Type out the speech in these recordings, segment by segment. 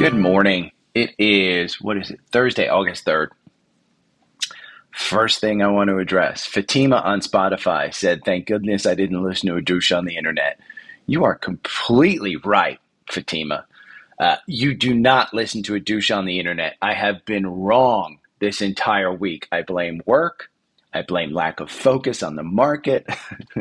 Good morning. It is, what is it, Thursday, August 3rd. First thing I want to address Fatima on Spotify said, Thank goodness I didn't listen to a douche on the internet. You are completely right, Fatima. Uh, you do not listen to a douche on the internet. I have been wrong this entire week. I blame work. I blame lack of focus on the market.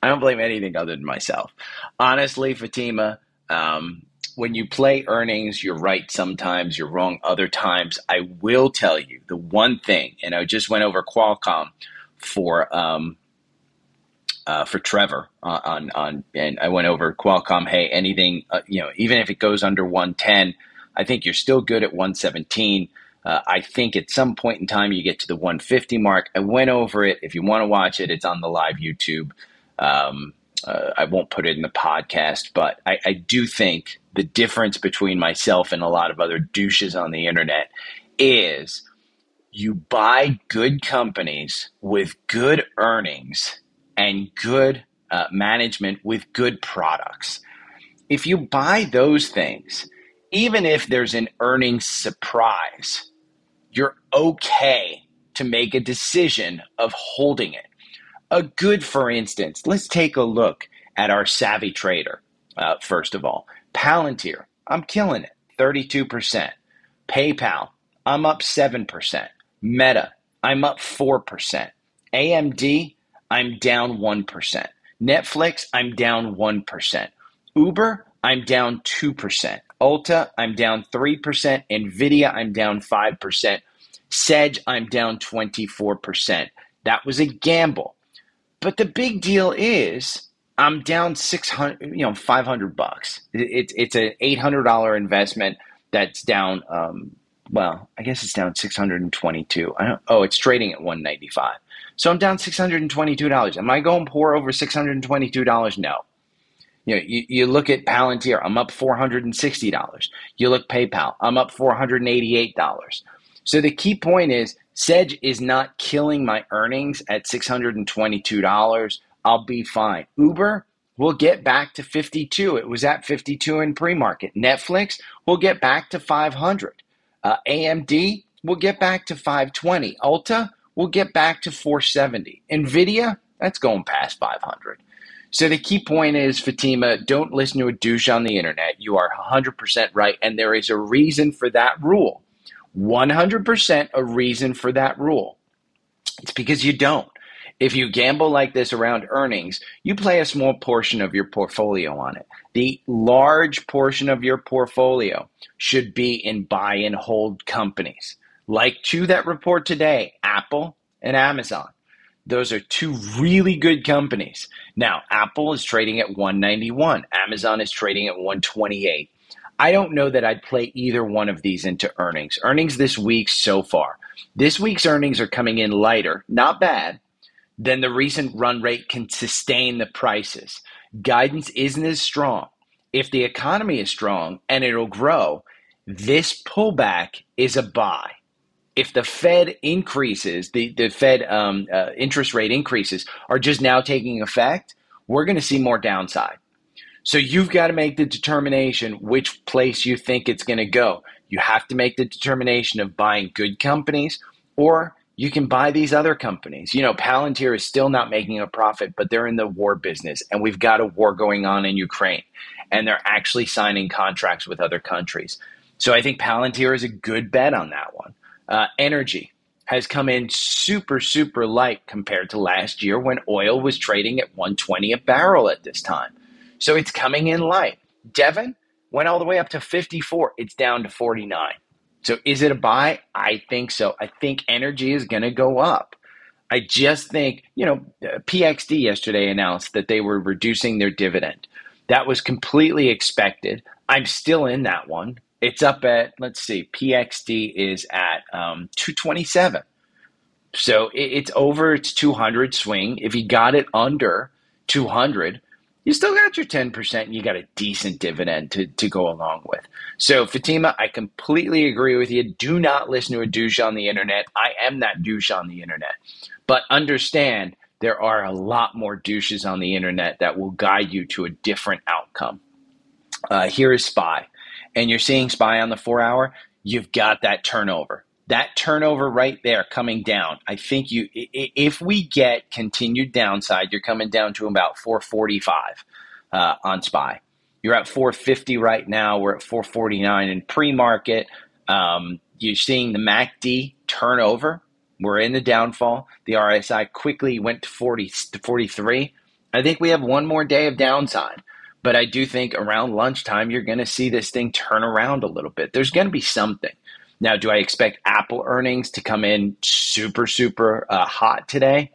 I don't blame anything other than myself. Honestly, Fatima, um, when you play earnings, you're right sometimes, you're wrong other times. I will tell you the one thing, and I just went over Qualcomm for um, uh, for Trevor on on, and I went over Qualcomm. Hey, anything uh, you know, even if it goes under 110, I think you're still good at 117. Uh, I think at some point in time you get to the 150 mark. I went over it. If you want to watch it, it's on the live YouTube. Um, uh, I won't put it in the podcast, but I, I do think the difference between myself and a lot of other douches on the internet is you buy good companies with good earnings and good uh, management with good products. If you buy those things, even if there's an earnings surprise, you're okay to make a decision of holding it. A good, for instance, let's take a look at our savvy trader, uh, first of all. Palantir, I'm killing it, 32%. PayPal, I'm up 7%. Meta, I'm up 4%. AMD, I'm down 1%. Netflix, I'm down 1%. Uber, I'm down 2%. Ulta, I'm down 3%. Nvidia, I'm down 5%. Sedge, I'm down 24%. That was a gamble. But the big deal is I'm down 600, you know, 500 bucks. It's it's an $800 investment that's down um, well, I guess it's down 622. I don't oh, it's trading at 195. So I'm down $622. Am I going poor over $622? No. You know, you, you look at Palantir, I'm up $460. You look PayPal, I'm up $488. So the key point is Sedge is not killing my earnings at $622. I'll be fine. Uber will get back to 52. It was at 52 in pre-market. Netflix will get back to 500. Uh, AMD will get back to 520. Ulta will get back to 470. Nvidia, that's going past 500. So the key point is, Fatima, don't listen to a douche on the internet. You are 100% right, and there is a reason for that rule. 100% a reason for that rule. It's because you don't. If you gamble like this around earnings, you play a small portion of your portfolio on it. The large portion of your portfolio should be in buy and hold companies. Like two that report today, Apple and Amazon. Those are two really good companies. Now, Apple is trading at 191, Amazon is trading at 128. I don't know that I'd play either one of these into earnings. Earnings this week so far. This week's earnings are coming in lighter, not bad, than the recent run rate can sustain the prices. Guidance isn't as strong. If the economy is strong and it'll grow, this pullback is a buy. If the Fed increases, the, the Fed um, uh, interest rate increases are just now taking effect, we're going to see more downside. So you've got to make the determination which place you think it's going to go. You have to make the determination of buying good companies or you can buy these other companies. You know, Palantir is still not making a profit, but they're in the war business and we've got a war going on in Ukraine and they're actually signing contracts with other countries. So I think Palantir is a good bet on that one. Uh, energy has come in super, super light compared to last year when oil was trading at 120 a barrel at this time. So it's coming in light. Devon went all the way up to 54. It's down to 49. So is it a buy? I think so. I think energy is going to go up. I just think, you know, PXD yesterday announced that they were reducing their dividend. That was completely expected. I'm still in that one. It's up at, let's see, PXD is at um, 227. So it's over its 200 swing. If you got it under 200, you still got your 10%. and You got a decent dividend to, to go along with. So, Fatima, I completely agree with you. Do not listen to a douche on the internet. I am that douche on the internet. But understand there are a lot more douches on the internet that will guide you to a different outcome. Uh, here is SPY. And you're seeing SPY on the four hour, you've got that turnover that turnover right there coming down. I think you, if we get continued downside, you're coming down to about 445 uh, on SPY. You're at 450 right now. We're at 449 in pre-market. Um, you're seeing the MACD turnover. We're in the downfall. The RSI quickly went to 40 to 43. I think we have one more day of downside. But I do think around lunchtime, you're going to see this thing turn around a little bit. There's going to be something. Now, do I expect Apple earnings to come in super, super uh, hot today?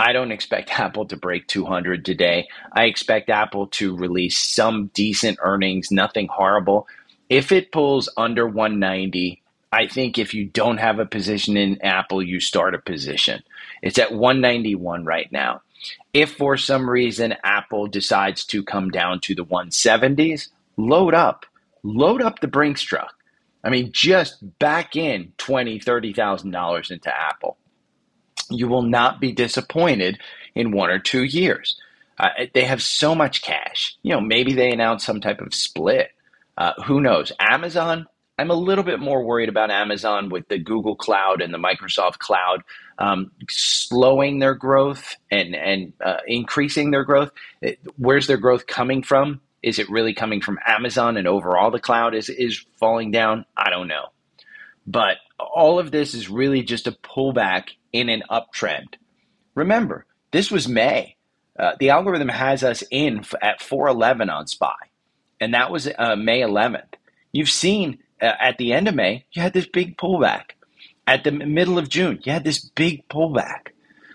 I don't expect Apple to break 200 today. I expect Apple to release some decent earnings, nothing horrible. If it pulls under 190, I think if you don't have a position in Apple, you start a position. It's at 191 right now. If for some reason Apple decides to come down to the 170s, load up. Load up the Brinks truck. I mean, just back in twenty, thirty thousand dollars into Apple. You will not be disappointed in one or two years. Uh, they have so much cash. You know, maybe they announce some type of split. Uh, who knows? Amazon. I'm a little bit more worried about Amazon with the Google Cloud and the Microsoft Cloud um, slowing their growth and and uh, increasing their growth. Where's their growth coming from? Is it really coming from Amazon and overall the cloud is, is falling down? I don't know. But all of this is really just a pullback in an uptrend. Remember, this was May. Uh, the algorithm has us in f- at 411 on SPY, and that was uh, May 11th. You've seen uh, at the end of May, you had this big pullback. At the middle of June, you had this big pullback.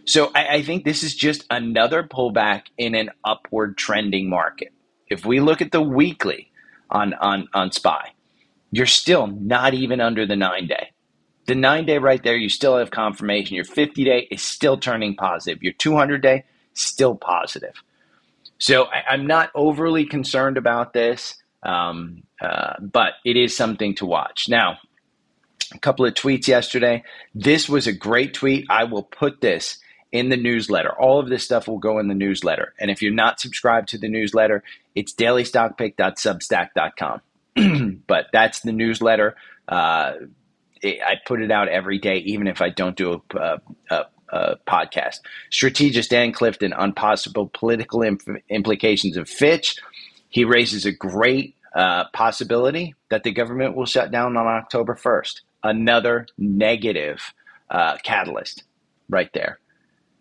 So I, I think this is just another pullback in an upward trending market. If we look at the weekly on, on, on SPY, you're still not even under the nine day. The nine day right there, you still have confirmation. Your 50 day is still turning positive. Your 200 day, still positive. So I, am not overly concerned about this, um, uh, but it is something to watch. Now, a couple of tweets yesterday. This was a great tweet. I will put this in the newsletter. All of this stuff will go in the newsletter. And if you're not subscribed to the newsletter, it's dailystockpick.substack.com. but that's the newsletter. Uh, it, I put it out every day, even if I don't do a, a, a, a podcast. Strategist Dan Clifton on possible political imp- implications of Fitch. He raises a great uh, possibility that the government will shut down on October 1st. Another negative uh, catalyst right there.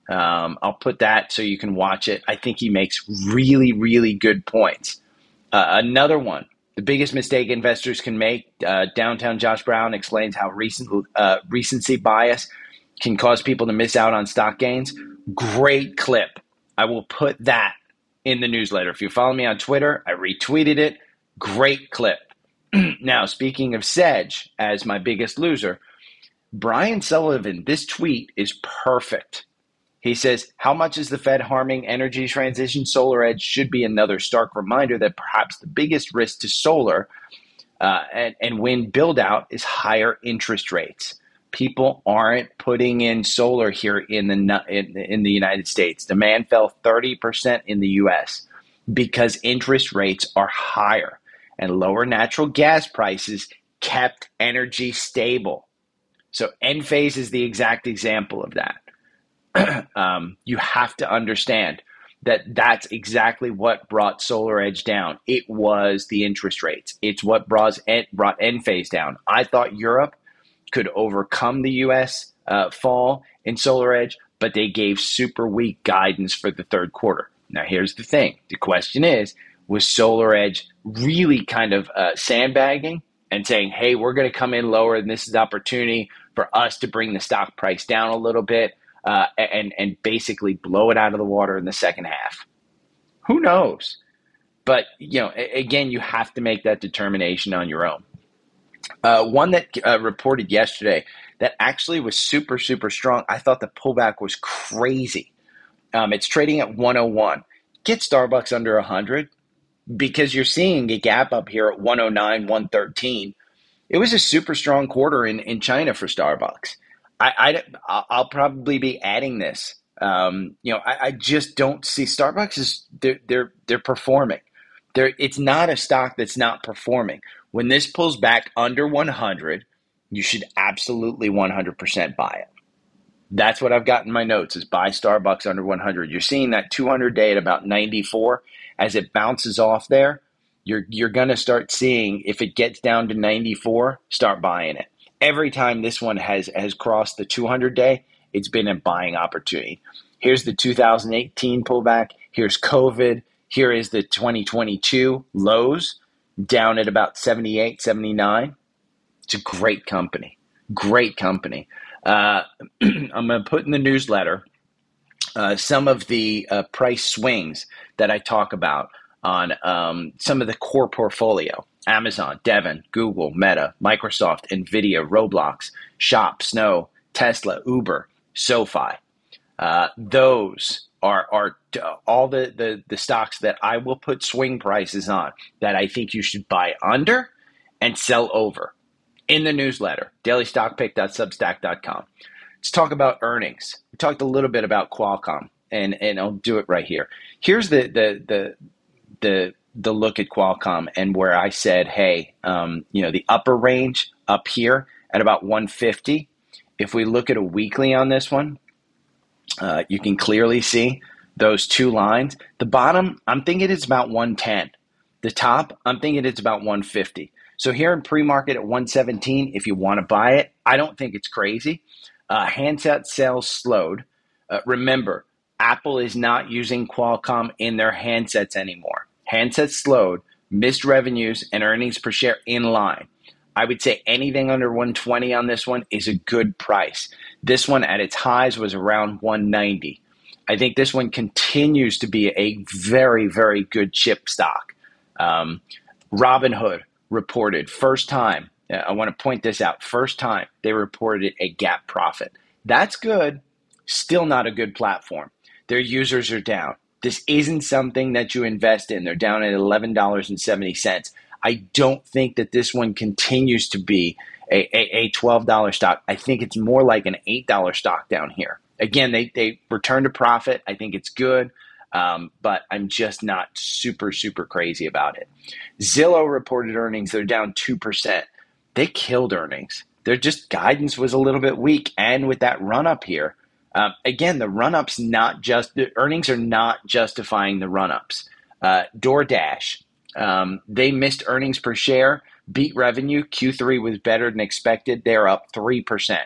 Um, I'll put that so you can watch it. I think he makes really, really good points. Uh, another one, the biggest mistake investors can make. Uh, downtown Josh Brown explains how recent uh, recency bias can cause people to miss out on stock gains. Great clip. I will put that in the newsletter. If you follow me on Twitter, I retweeted it. Great clip. now, speaking of Sedge as my biggest loser, Brian Sullivan, this tweet is perfect he says, How much is the Fed harming energy transition? Solar Edge should be another stark reminder that perhaps the biggest risk to solar uh, and, and wind build out is higher interest rates. People aren't putting in solar here in the in, in the United States. Demand fell 30% in the US because interest rates are higher and lower natural gas prices kept energy stable. So Enphase is the exact example of that. um, you have to understand that that's exactly what brought Solar Edge down. It was the interest rates. It's what brought brought Enphase down. I thought Europe could overcome the U.S. Uh, fall in Solar Edge, but they gave super weak guidance for the third quarter. Now, here's the thing: the question is, was Solar Edge really kind of uh, sandbagging? and saying, hey, we're going to come in lower and this is opportunity for us to bring the stock price down a little bit uh, and, and basically blow it out of the water in the second half. Who knows? But, you know, again, you have to make that determination on your own. Uh, one that uh, reported yesterday that actually was super, super strong. I thought the pullback was crazy. Um, it's trading at 101. Get Starbucks under 100 because you're seeing a gap up here at 109, 113. It was a super strong quarter in, in China for Starbucks. I, I, I'll probably be adding this. Um, you know, I, I just don't see Starbucks is they're they're, they're performing. They're, it's not a stock that's not performing. When this pulls back under 100, you should absolutely 100% buy it. That's what I've got in my notes is buy Starbucks under 100. You're seeing that 200 day at about 94 as it bounces off there. You're you're going to start seeing if it gets down to 94, start buying it. Every time this one has has crossed the 200 day, it's been a buying opportunity. Here's the 2018 pullback, here's COVID, here is the 2022 lows down at about 78, 79. It's a great company. Great company. Uh, I'm going to put in the newsletter uh, some of the uh, price swings that I talk about on um, some of the core portfolio Amazon, Devon, Google, Meta, Microsoft, Nvidia, Roblox, Shop, Snow, Tesla, Uber, SoFi. Uh, those are are all the, the the stocks that I will put swing prices on that I think you should buy under and sell over in the newsletter dailystockpick.substack.com. Let's talk about earnings. We talked a little bit about Qualcomm, and and I'll do it right here. Here's the the the the the look at Qualcomm and where I said, hey, um, you know, the upper range up here at about 150. If we look at a weekly on this one, uh, you can clearly see those two lines. The bottom, I'm thinking it's about 110. The top, I'm thinking it's about 150. So here in pre-market at 117, if you want to buy it, I don't think it's crazy. Uh, handset sales slowed. Uh, remember, Apple is not using Qualcomm in their handsets anymore. Handsets slowed, missed revenues and earnings per share in line. I would say anything under 120 on this one is a good price. This one at its highs was around 190. I think this one continues to be a very, very good chip stock. Um, Robinhood reported first time. I want to point this out. First time they reported a GAAP profit. That's good. Still not a good platform. Their users are down. This isn't something that you invest in. They're down at $11.70. I don't think that this one continues to be a, a, a $12 stock. I think it's more like an $8 stock down here. Again, they, they return to profit. I think it's good, um, but I'm just not super, super crazy about it. Zillow reported earnings, they're down 2%. They killed earnings. Their just guidance was a little bit weak. And with that run up here, um, again, the run ups not just the earnings are not justifying the run ups. Uh, DoorDash, um, they missed earnings per share, beat revenue. Q3 was better than expected. They're up 3%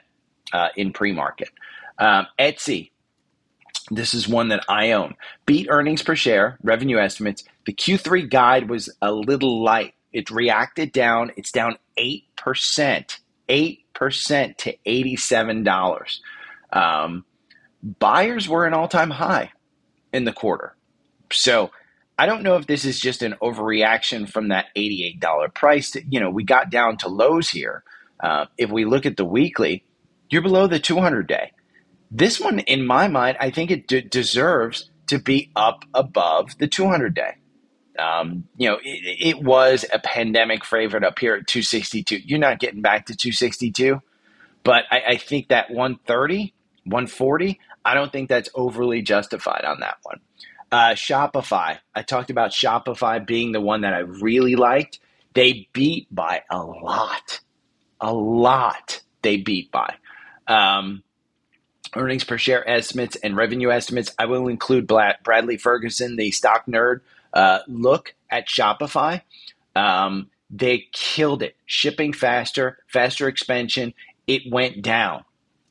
uh, in pre market. Um, Etsy, this is one that I own. Beat earnings per share, revenue estimates. The Q3 guide was a little light. It reacted down. It's down 8%, 8% to $87. Um, buyers were an all time high in the quarter. So I don't know if this is just an overreaction from that $88 price. you know, we got down to lows here. Uh, if we look at the weekly, you're below the 200 day. This one, in my mind, I think it d- deserves to be up above the 200 day. Um, you know, it, it, was a pandemic favorite up here at 262. You're not getting back to 262, but I, I think that 130, 140, I don't think that's overly justified on that one. Uh, Shopify. I talked about Shopify being the one that I really liked. They beat by a lot. A lot they beat by. Um, earnings per share estimates and revenue estimates. I will include Bradley Ferguson, the stock nerd, uh, look at Shopify. Um, they killed it. Shipping faster, faster expansion. It went down.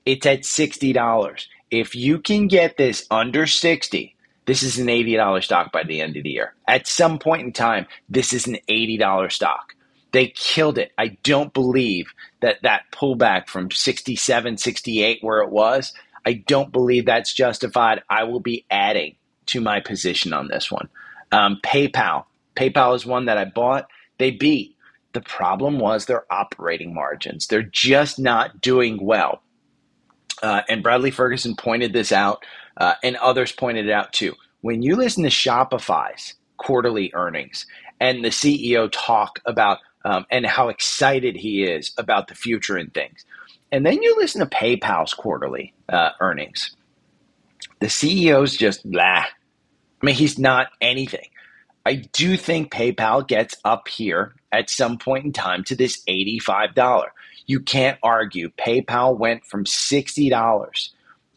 It's at $60. If you can get this under 60, this is an $80 stock by the end of the year. At some point in time, this is an $80 stock. They killed it. I don't believe that that pullback from 67, 68, where it was, I don't believe that's justified. I will be adding to my position on this one. Um, PayPal. PayPal is one that I bought. They beat. The problem was their operating margins. They're just not doing well. Uh, and Bradley Ferguson pointed this out, uh, and others pointed it out too. When you listen to Shopify's quarterly earnings and the CEO talk about um, and how excited he is about the future and things, and then you listen to PayPal's quarterly uh, earnings, the CEO's just blah. I mean, he's not anything. I do think PayPal gets up here at some point in time to this $85. You can't argue. PayPal went from $60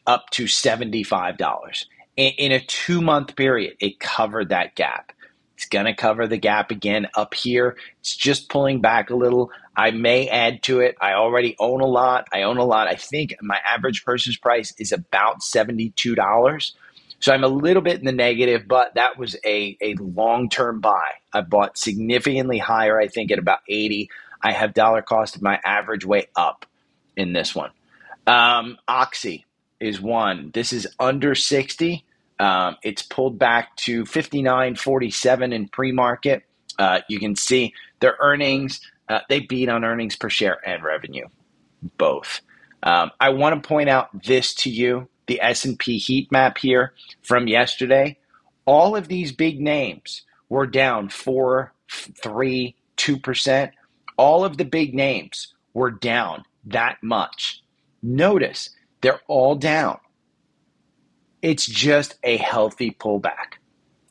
up to $75. In, in a two month period, it covered that gap. It's going to cover the gap again up here. It's just pulling back a little. I may add to it. I already own a lot. I own a lot. I think my average purchase price is about $72. So I'm a little bit in the negative, but that was a, a long term buy. I bought significantly higher, I think at about 80. I have dollar cost of my average way up in this one. Um, Oxy is one. This is under 60. Um, it's pulled back to 59.47 in pre market. Uh, you can see their earnings, uh, they beat on earnings per share and revenue, both. Um, I want to point out this to you the S&P heat map here from yesterday, all of these big names were down 4, 3, 2%. All of the big names were down that much. Notice they're all down. It's just a healthy pullback.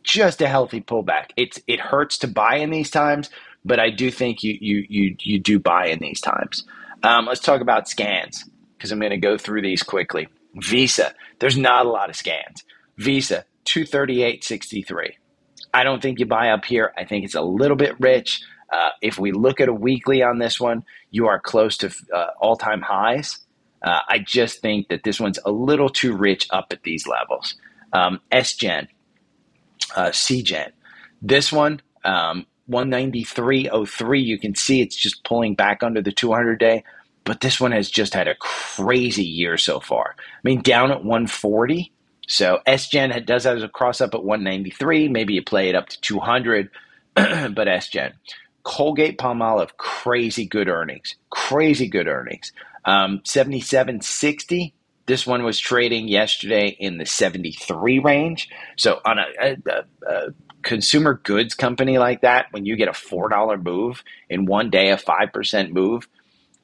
Just a healthy pullback. It's it hurts to buy in these times, but I do think you you you you do buy in these times. Um, let's talk about scans because I'm going to go through these quickly. Visa, there's not a lot of scans. Visa, 238.63. I don't think you buy up here. I think it's a little bit rich. Uh, if we look at a weekly on this one, you are close to uh, all time highs. Uh, I just think that this one's a little too rich up at these levels. Um, SGen, uh, CGen. This one, um, 193.03, you can see it's just pulling back under the 200 day but this one has just had a crazy year so far. I mean, down at 140. So SGen does have a cross up at 193. Maybe you play it up to 200, but SGen. Colgate Palmolive, crazy good earnings. Crazy good earnings. Um, 77.60. This one was trading yesterday in the 73 range. So on a, a, a consumer goods company like that, when you get a $4 move in one day, a 5% move,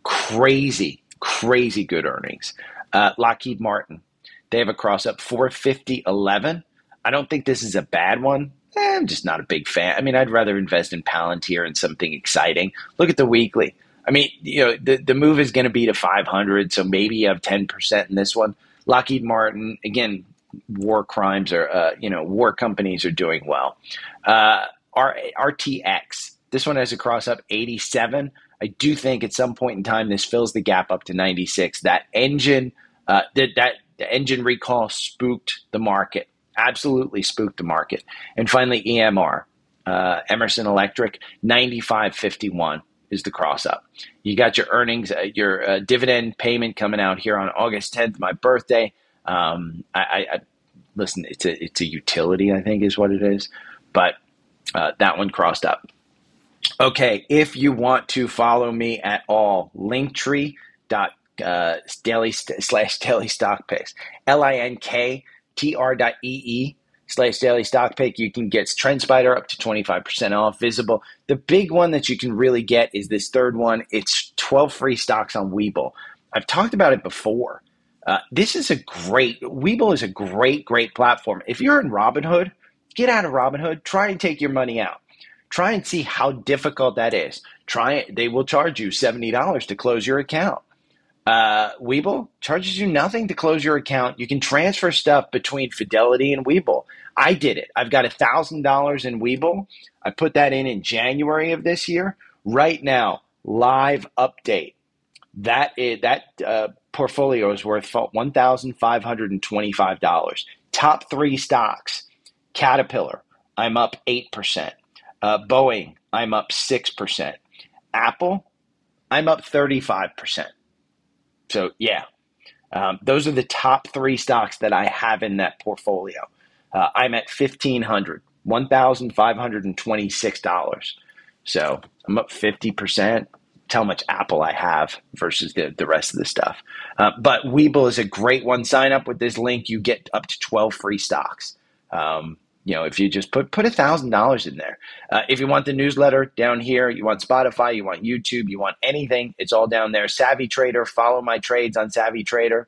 crazy, crazy good earnings. Uh, Lockheed Martin, they have a cross up 450.11. I don't think this is a bad one. Eh, I'm just not a big fan. I mean, I'd rather invest in Palantir and something exciting. Look at the weekly. I mean, you know, the, the move is going to be to 500, so maybe you have 10% in this one. Lockheed Martin, again, war crimes are, uh, you know, war companies are doing well. Uh, RTX, this one has a cross up 87. I do think at some point in time this fills the gap up to 96. That engine, uh, that that the engine recall spooked the market, absolutely spooked the market. And finally, EMR, uh, Emerson Electric, 95.51 is the cross up. You got your earnings, uh, your uh, dividend payment coming out here on August 10th, my birthday. Um, I, I, I, listen, it's a it's a utility, I think, is what it is, but uh, that one crossed up. Okay, if you want to follow me at all, linktree dot uh, daily st- slash daily stock picks, L I N K T R dot E E slash daily stock pick. You can get TrendSpider up to 25% off visible. The big one that you can really get is this third one. It's 12 free stocks on Webull. I've talked about it before. Uh, this is a great, Webull is a great, great platform. If you're in Robinhood, get out of Robinhood, try and take your money out. Try and see how difficult that is. Try it. They will charge you $70 to close your account. Uh, Webull charges you nothing to close your account. You can transfer stuff between Fidelity and Webull. I did it. I've got $1,000 in Webull. I put that in in January of this year. Right now, live update. That is, that uh, portfolio is worth $1,525. Top three stocks. Caterpillar, I'm up 8%. Uh, Boeing, I'm up 6%. Apple, I'm up 35%. So, yeah, um, those are the top three stocks that I have in that portfolio. Uh, I'm at $1,500, $1,526. So I'm up 50%. Tell how much Apple I have versus the, the rest of the stuff. Uh, but Webull is a great one. Sign up with this link. You get up to 12 free stocks. Um, you know, if you just put put a thousand dollars in there. Uh, if you want the newsletter down here, you want Spotify, you want YouTube, you want anything, it's all down there. Savvy Trader, follow my trades on Savvy Trader.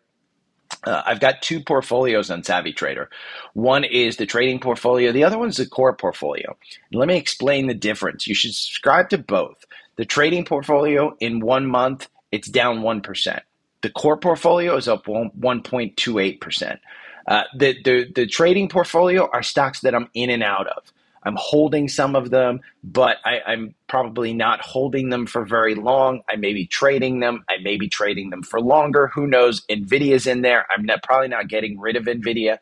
Uh, I've got two portfolios on Savvy Trader. One is the trading portfolio, the other one's the core portfolio. Let me explain the difference. You should subscribe to both. The trading portfolio in one month, it's down 1%. The core portfolio is up 1.28%. Uh, the, the, the trading portfolio are stocks that I'm in and out of. I'm holding some of them, but I, am probably not holding them for very long. I may be trading them. I may be trading them for longer. Who knows? Nvidia's in there. I'm not, probably not getting rid of Nvidia.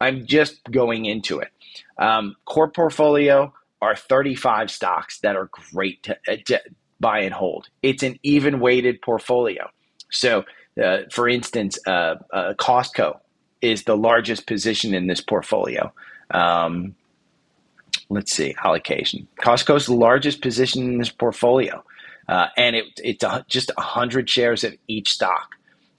I'm just going into it. Um, core portfolio are 35 stocks that are great to, uh, to buy and hold. It's an even weighted portfolio. So, uh, for instance, uh, uh Costco is the largest position in this portfolio. Um, let's see, allocation. Costco is the largest position in this portfolio, uh, and it, it's a, just 100 shares of each stock,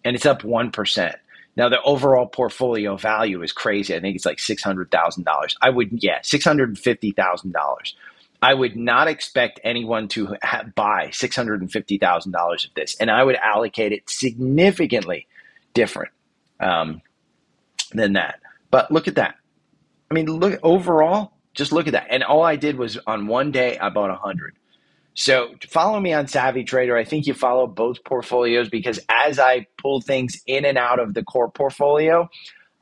and it's up 1%. Now, the overall portfolio value is crazy. I think it's like $600,000. I would, yeah, $650,000. I would not expect anyone to ha- buy $650,000 of this, and I would allocate it significantly different. Um, than that. But look at that. I mean, look overall, just look at that. And all I did was on one day, I bought 100. So follow me on Savvy Trader. I think you follow both portfolios because as I pull things in and out of the core portfolio,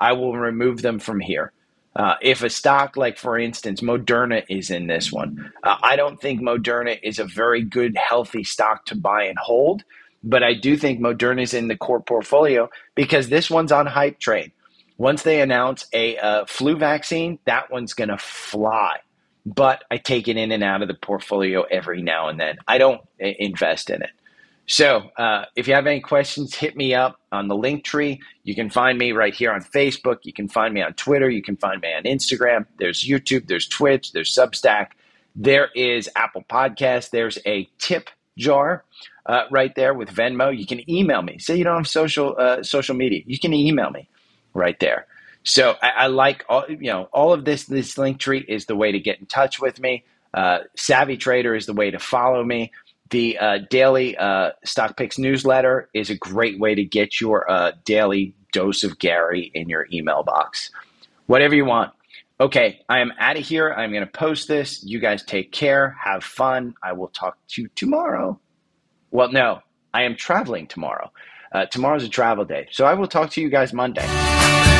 I will remove them from here. Uh, if a stock like, for instance, Moderna is in this one, uh, I don't think Moderna is a very good, healthy stock to buy and hold. But I do think Moderna is in the core portfolio because this one's on hype train. Once they announce a uh, flu vaccine, that one's going to fly. But I take it in and out of the portfolio every now and then. I don't uh, invest in it. So uh, if you have any questions, hit me up on the link tree. You can find me right here on Facebook. You can find me on Twitter. You can find me on Instagram. There's YouTube. There's Twitch. There's Substack. There is Apple Podcast. There's a tip jar uh, right there with Venmo. You can email me. Say you don't have social uh, social media. You can email me right there. So I, I, like all you know all of this. This link tree is the way to get in touch with me. Uh, Savvy Trader is the way to follow me. The uh, daily uh, stock picks newsletter is a great way to get your uh, daily dose of Gary in your email box. Whatever you want. Okay, I am out of here. I'm going to post this. You guys take care. Have fun. I will talk to you tomorrow. Well, no, I am traveling tomorrow. Uh, tomorrow's a travel day. So I will talk to you guys Monday.